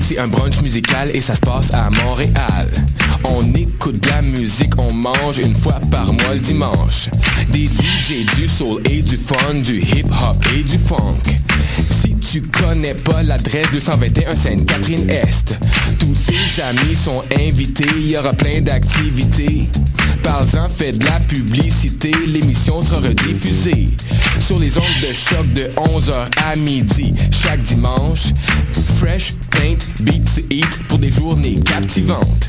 c'est un brunch musical et ça se passe à Montréal. On écoute de la musique, on mange une fois par mois le dimanche. Des DJ, du soul et du fun, du hip hop et du funk. Si tu connais pas l'adresse 221 Sainte-Catherine-Est, tous tes amis sont invités, il y aura plein d'activités. Parle-en, fais de la publicité, l'émission sera rediffusée sur les ondes de choc de 11h à midi chaque dimanche. Fresh, paint, beats, eat pour des journées captivantes.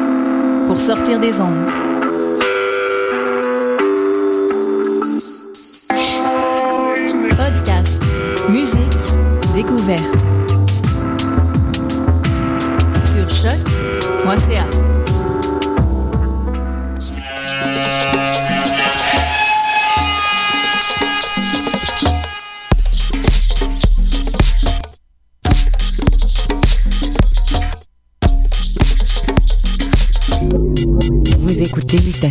pour sortir des ondes. Podcast, musique, découverte. Sur choc.ca.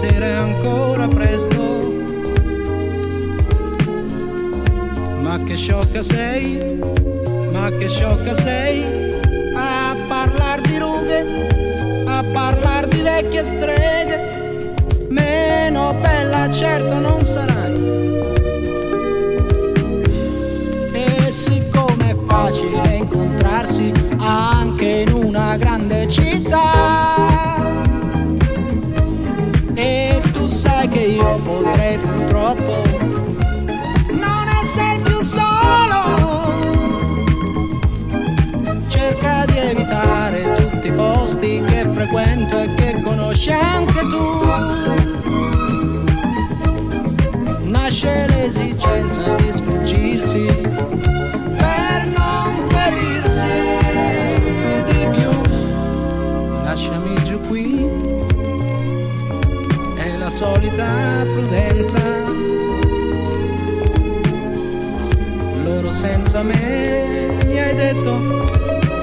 Sera è ancora presto. Ma che sciocca sei, ma che sciocca sei a parlar di rughe, a parlar di vecchie streghe, meno bella certo non sarai. E siccome è facile incontrarsi anche in una grande città, potrei purtroppo non essere più solo cerca di evitare tutti i posti che frequento e che conosci anche tu. Nasce l'esigenza di sfuggirsi per non ferirsi. Lasciami giù qui, solita prudenza. Loro senza me mi hai detto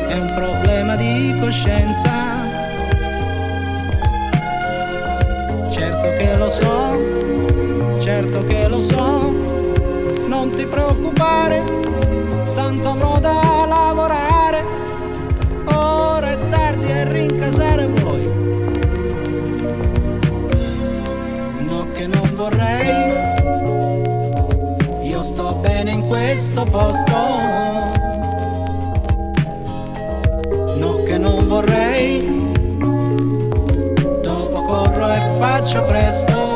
è un problema di coscienza. Certo che lo so, certo che lo so, non ti preoccupare, questo posto. No che non vorrei, dopo corro e faccio presto.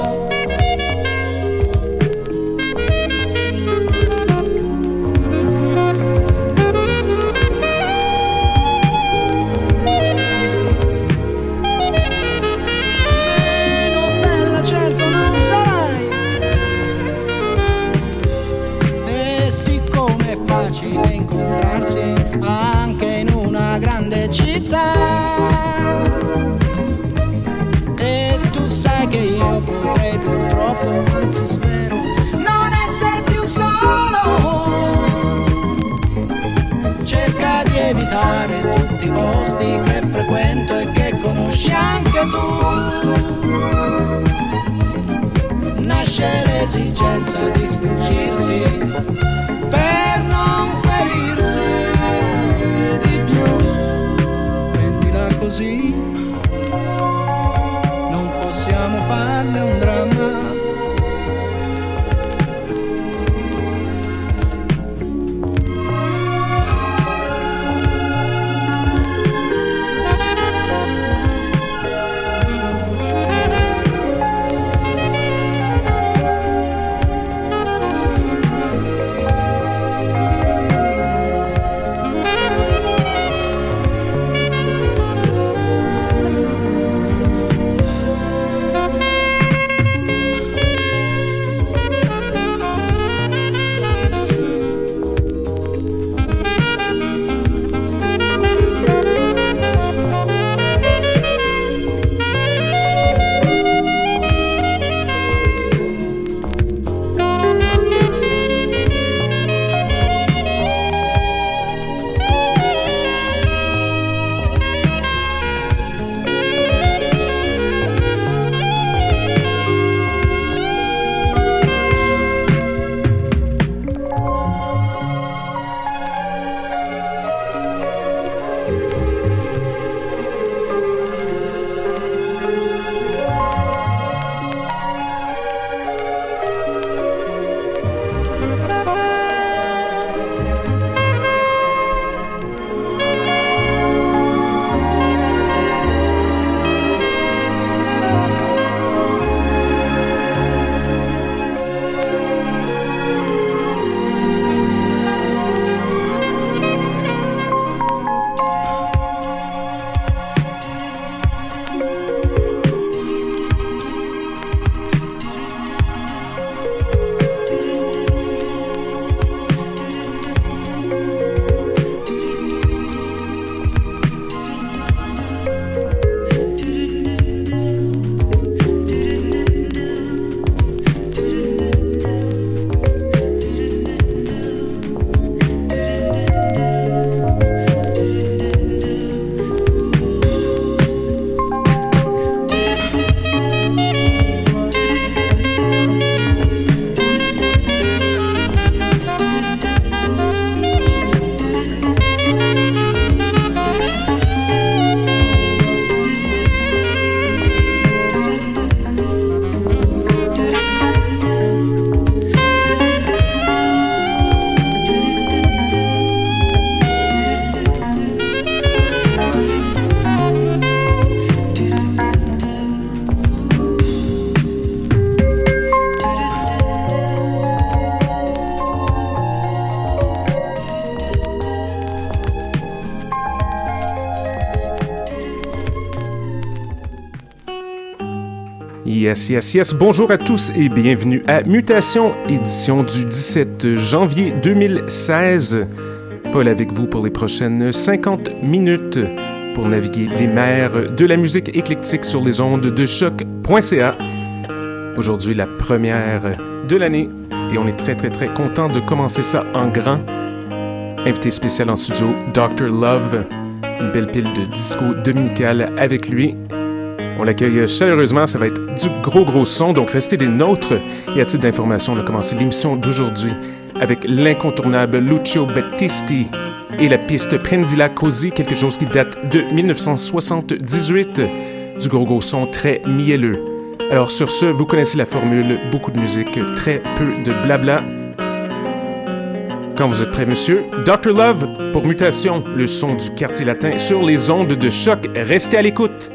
Anche tu. Nasce l'esigenza di sfuggirsi per non ferirsi di più. Prendila così, Bonjour à tous et bienvenue à Mutation, édition du 17 janvier 2016. Paul avec vous pour les prochaines 50 minutes pour naviguer les mers de la musique éclectique sur les ondes de choc.ca. Aujourd'hui, la première de l'année et on est très, très, très content de commencer ça en grand Invité spécial en studio, Dr. Love. Une belle pile de disco dominical avec lui. On l'accueille chaleureusement, ça va être du gros gros son, donc restez des nôtres. Et à titre d'information, on a commencé l'émission d'aujourd'hui avec l'incontournable Lucio Battisti et la piste Prendila Così, quelque chose qui date de 1978, du gros gros son très mielleux. Alors sur ce, vous connaissez la formule, beaucoup de musique, très peu de blabla. Quand vous êtes prêt, monsieur, Dr. Love pour Mutation, le son du quartier latin sur les ondes de choc. Restez à l'écoute.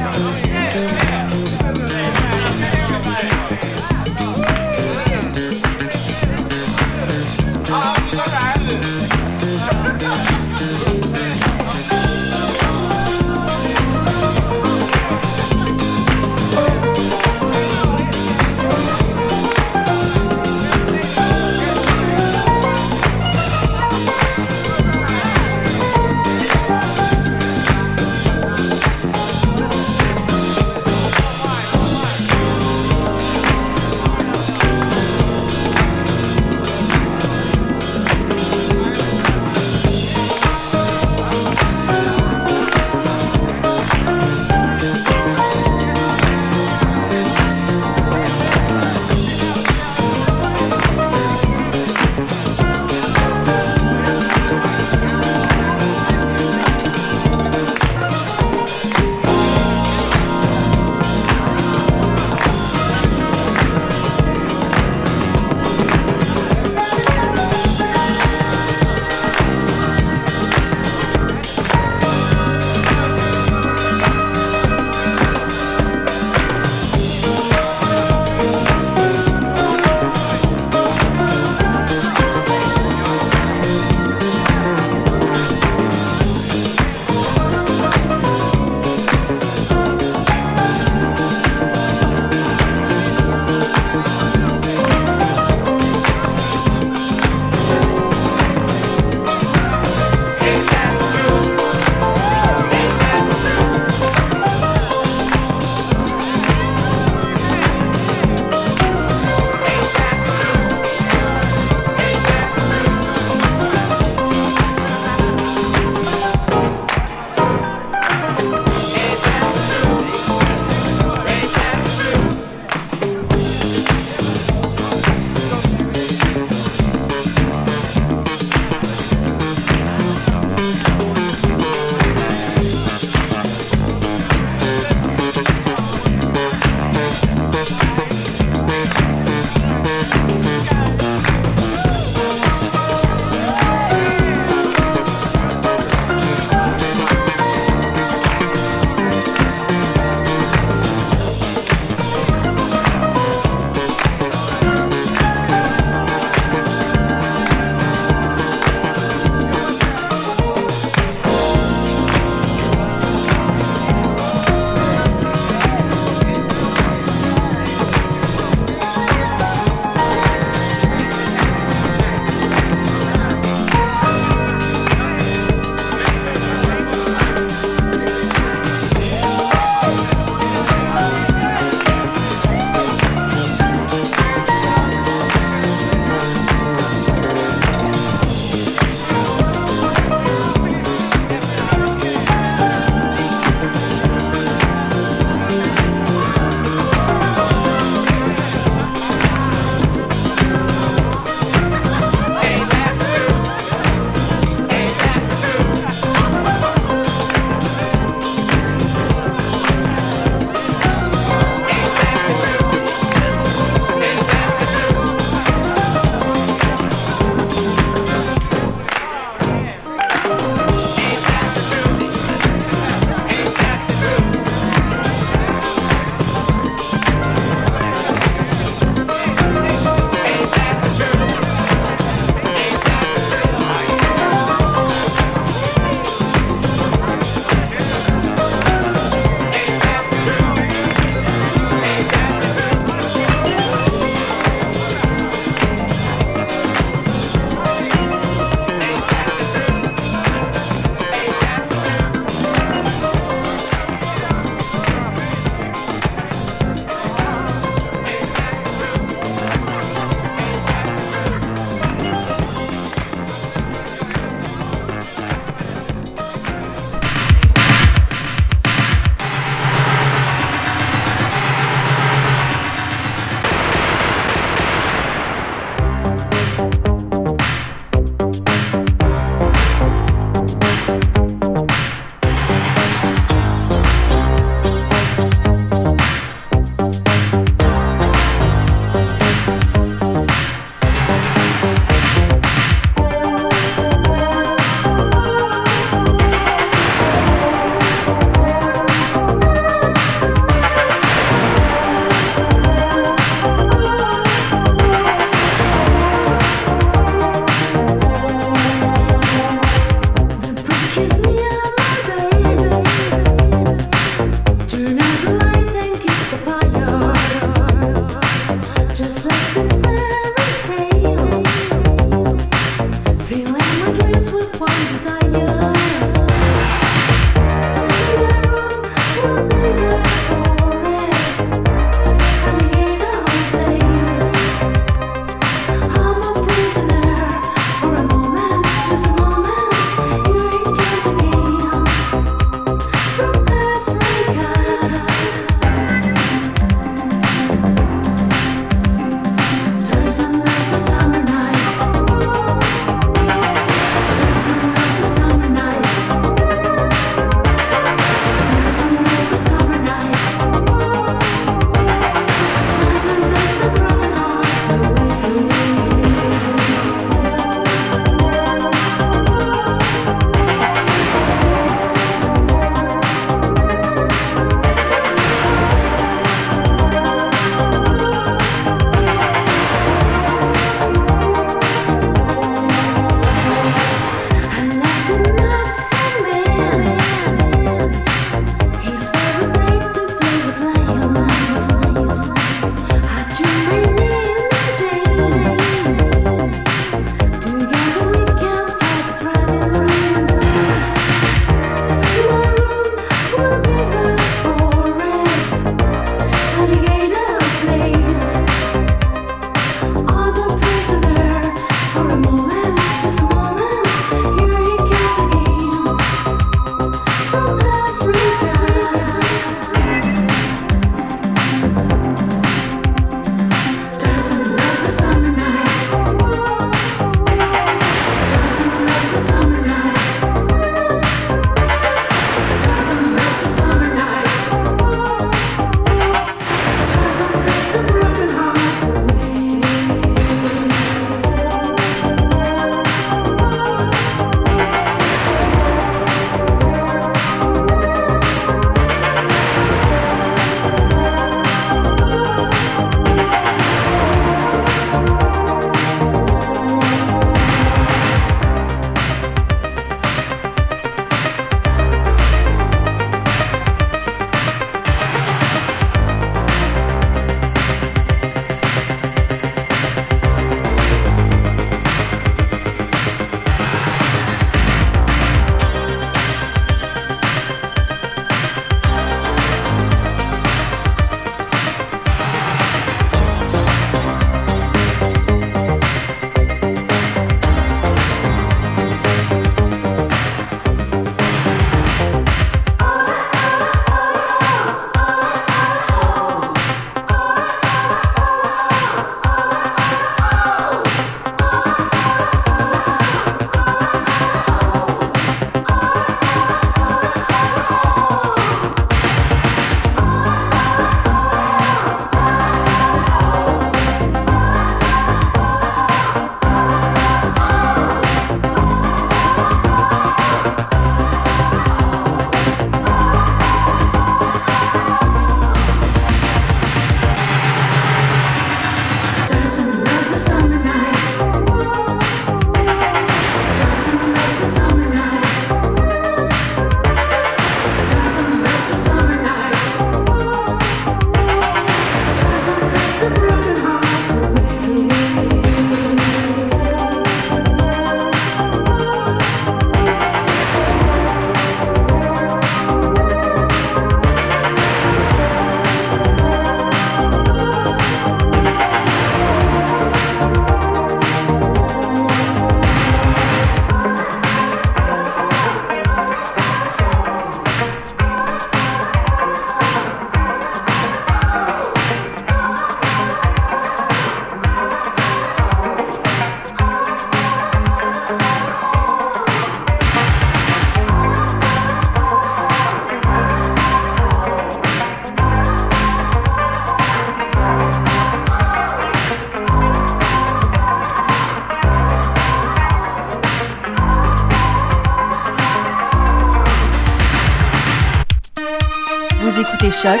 Vous écoutez Choc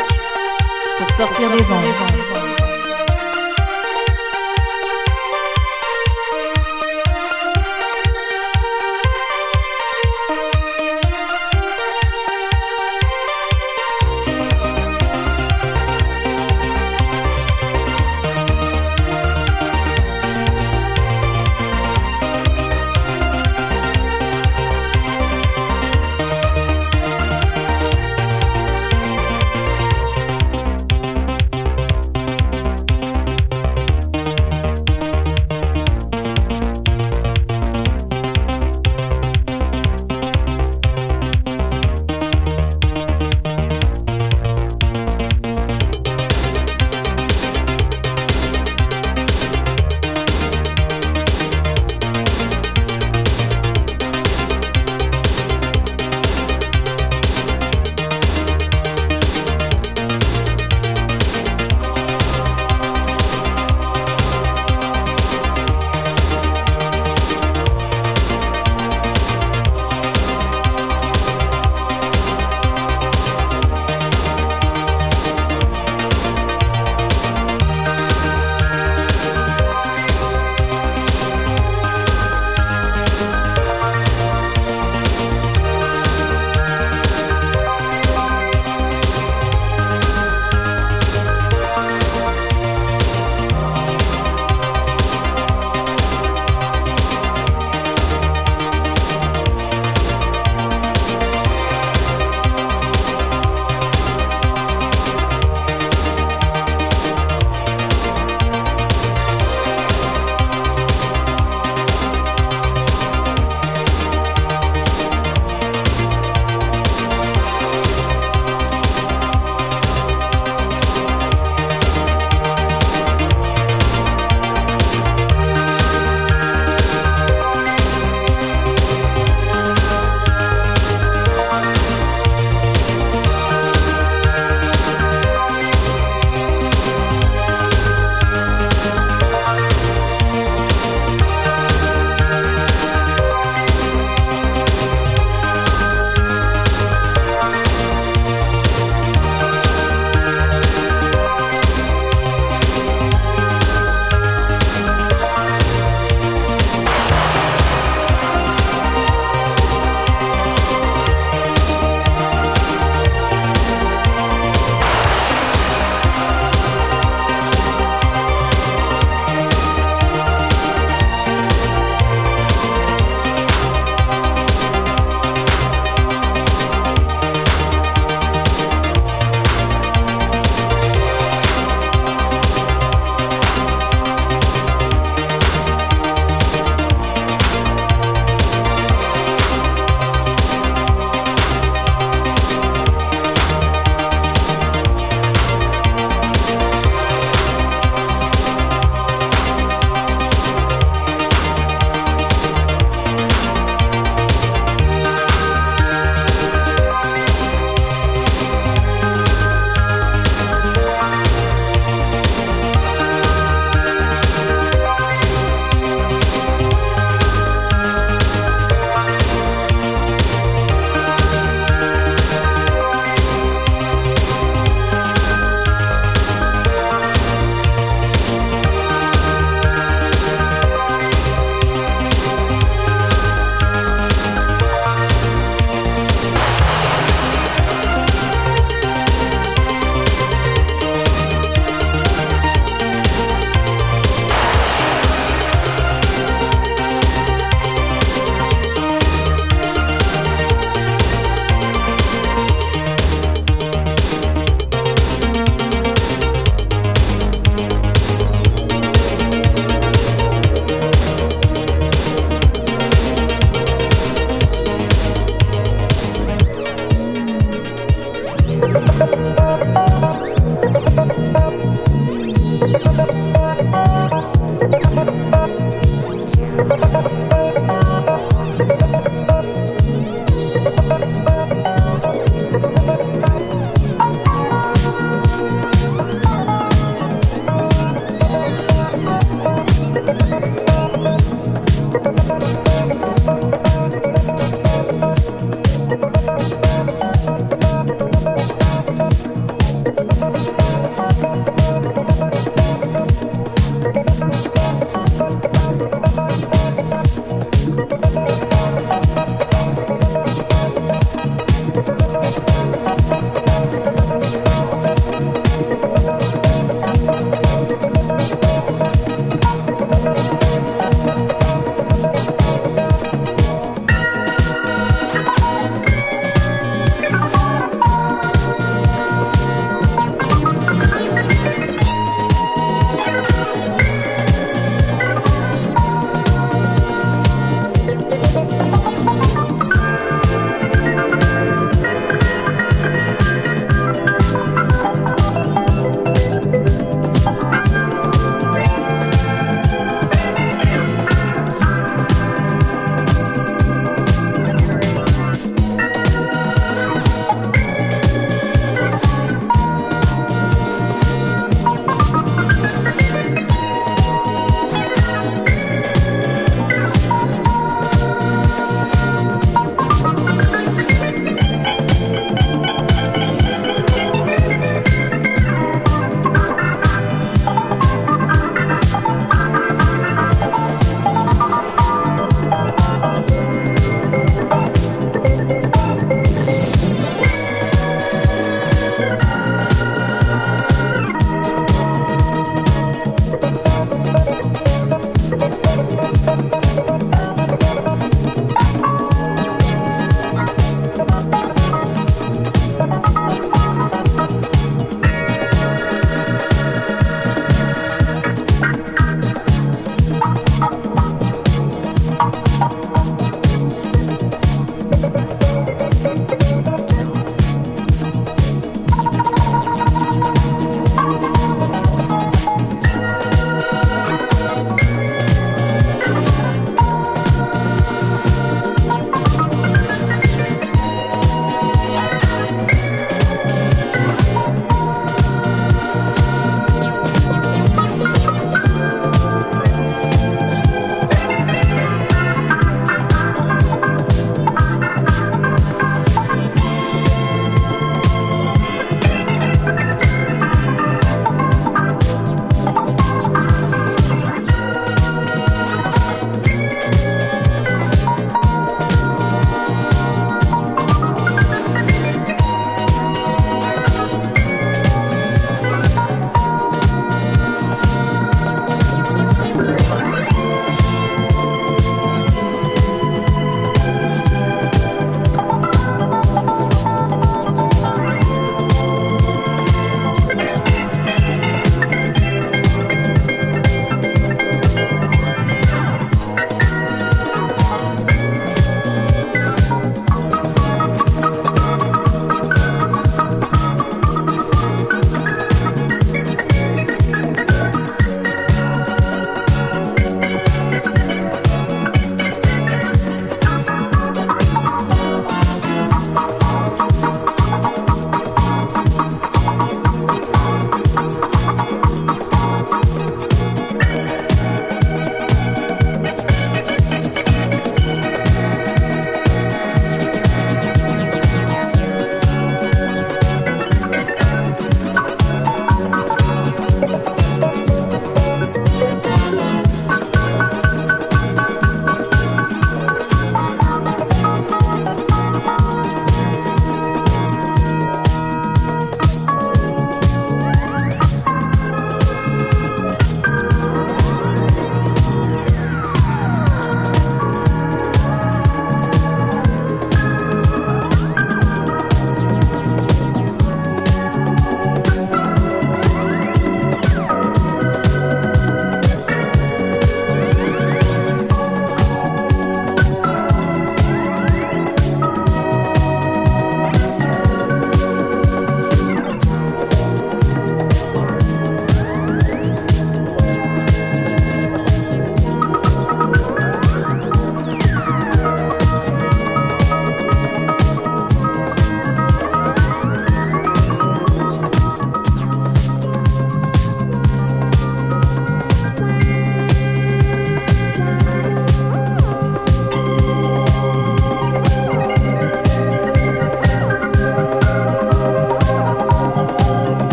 pour sortir, pour sortir des.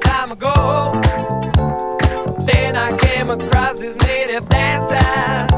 time ago. Then I came across his native dancer.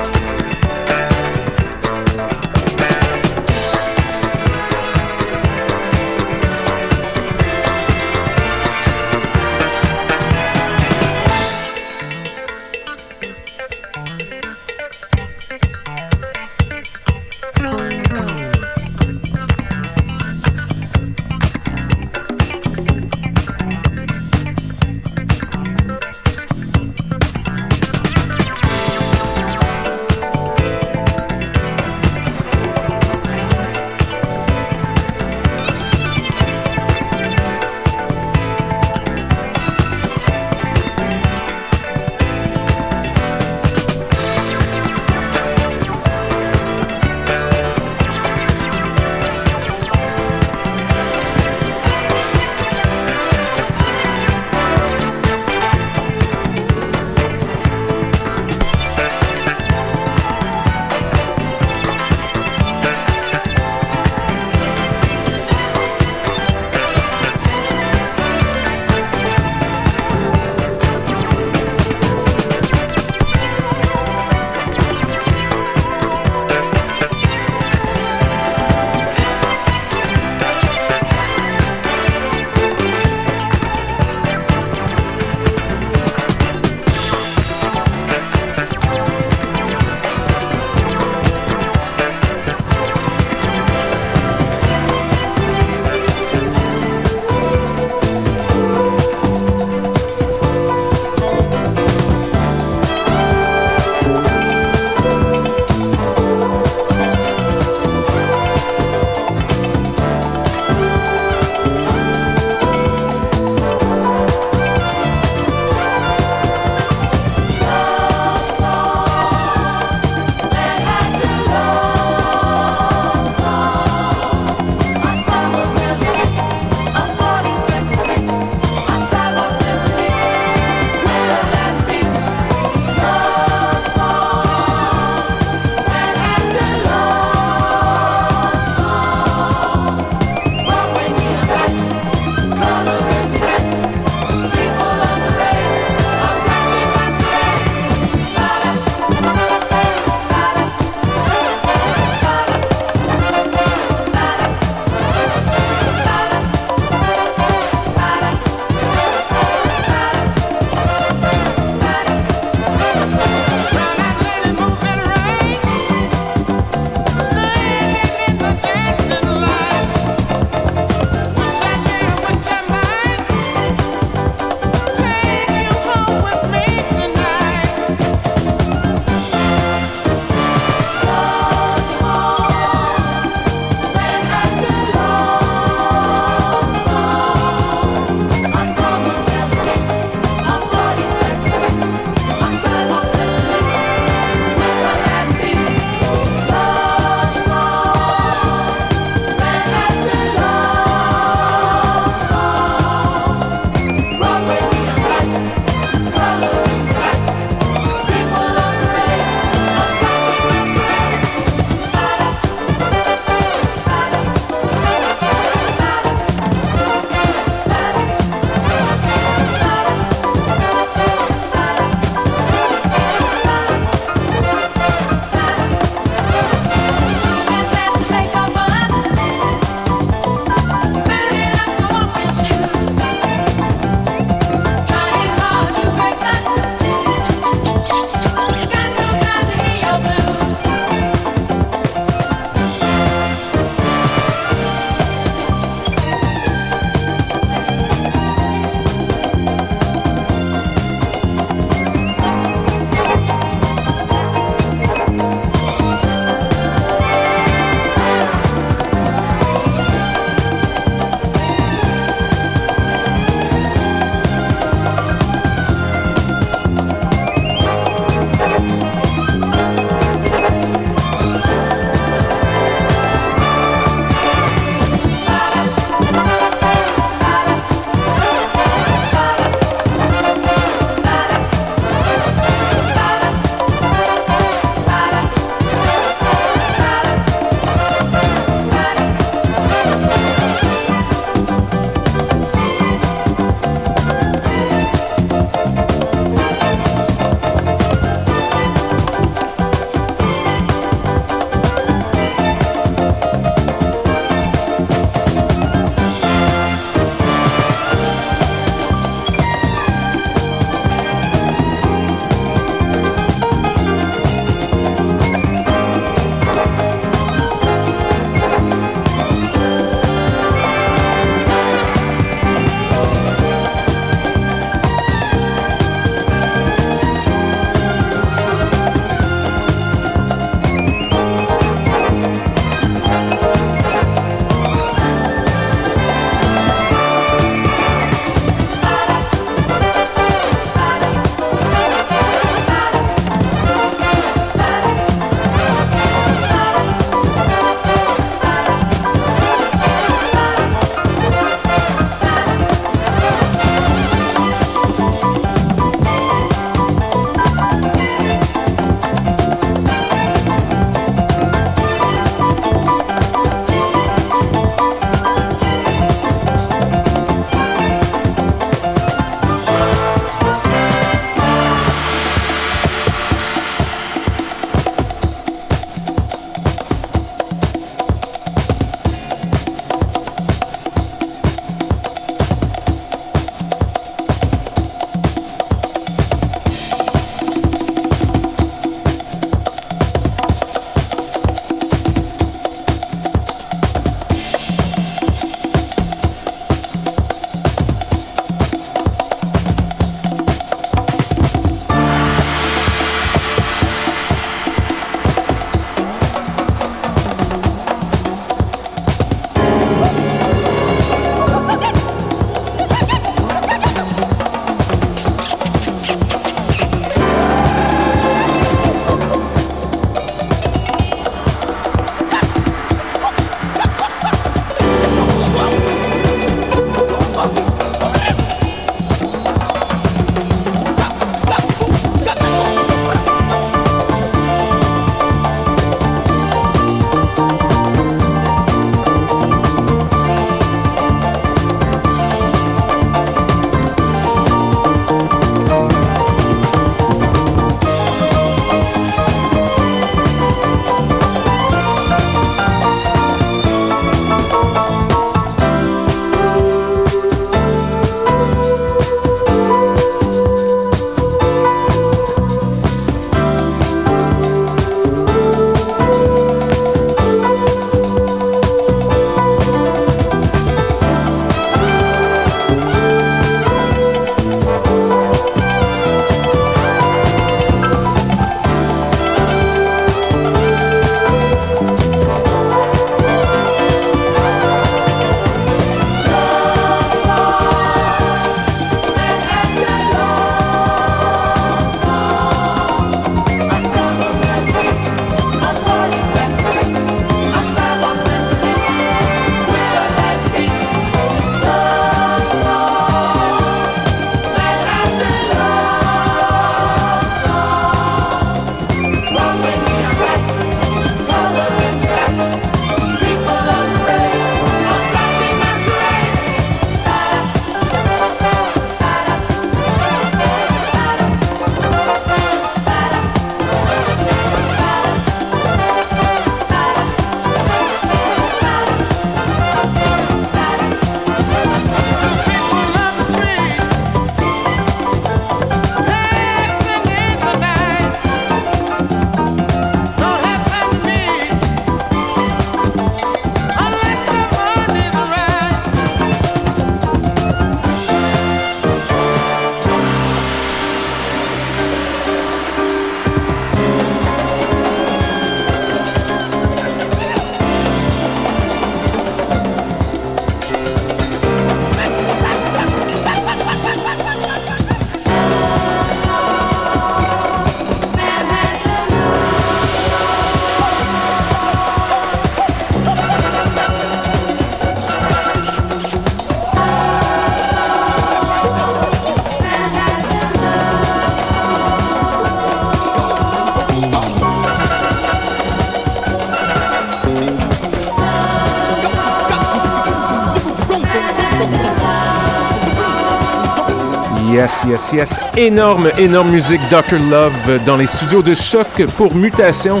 Yes. Énorme, énorme musique Dr. Love dans les studios de choc pour Mutation.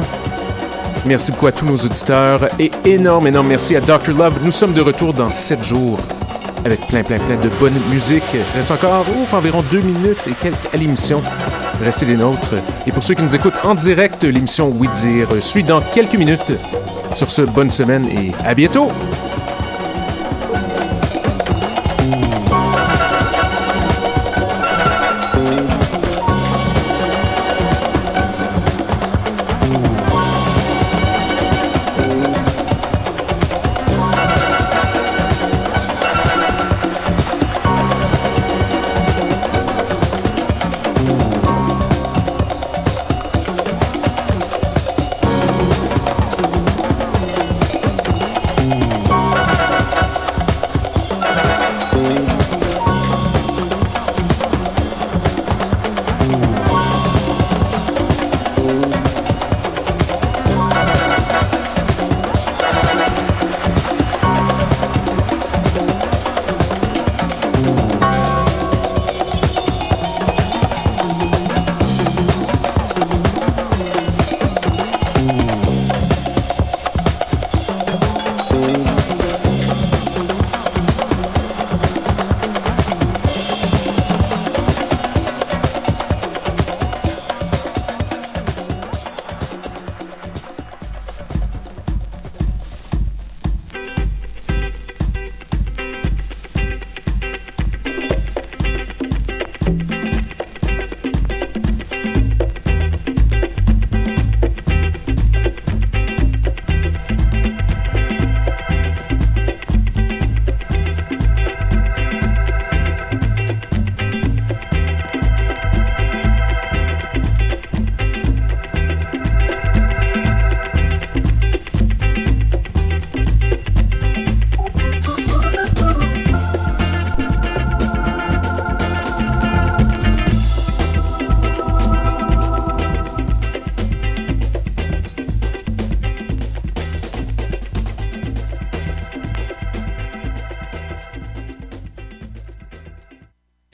Merci beaucoup à tous nos auditeurs et énorme, énorme merci à Dr. Love. Nous sommes de retour dans 7 jours avec plein, plein, plein de bonne musique. Reste encore ouf, environ 2 minutes et quelques à l'émission. Restez les nôtres. Et pour ceux qui nous écoutent en direct, l'émission Oui Dire suit dans quelques minutes. Sur ce, bonne semaine et à bientôt!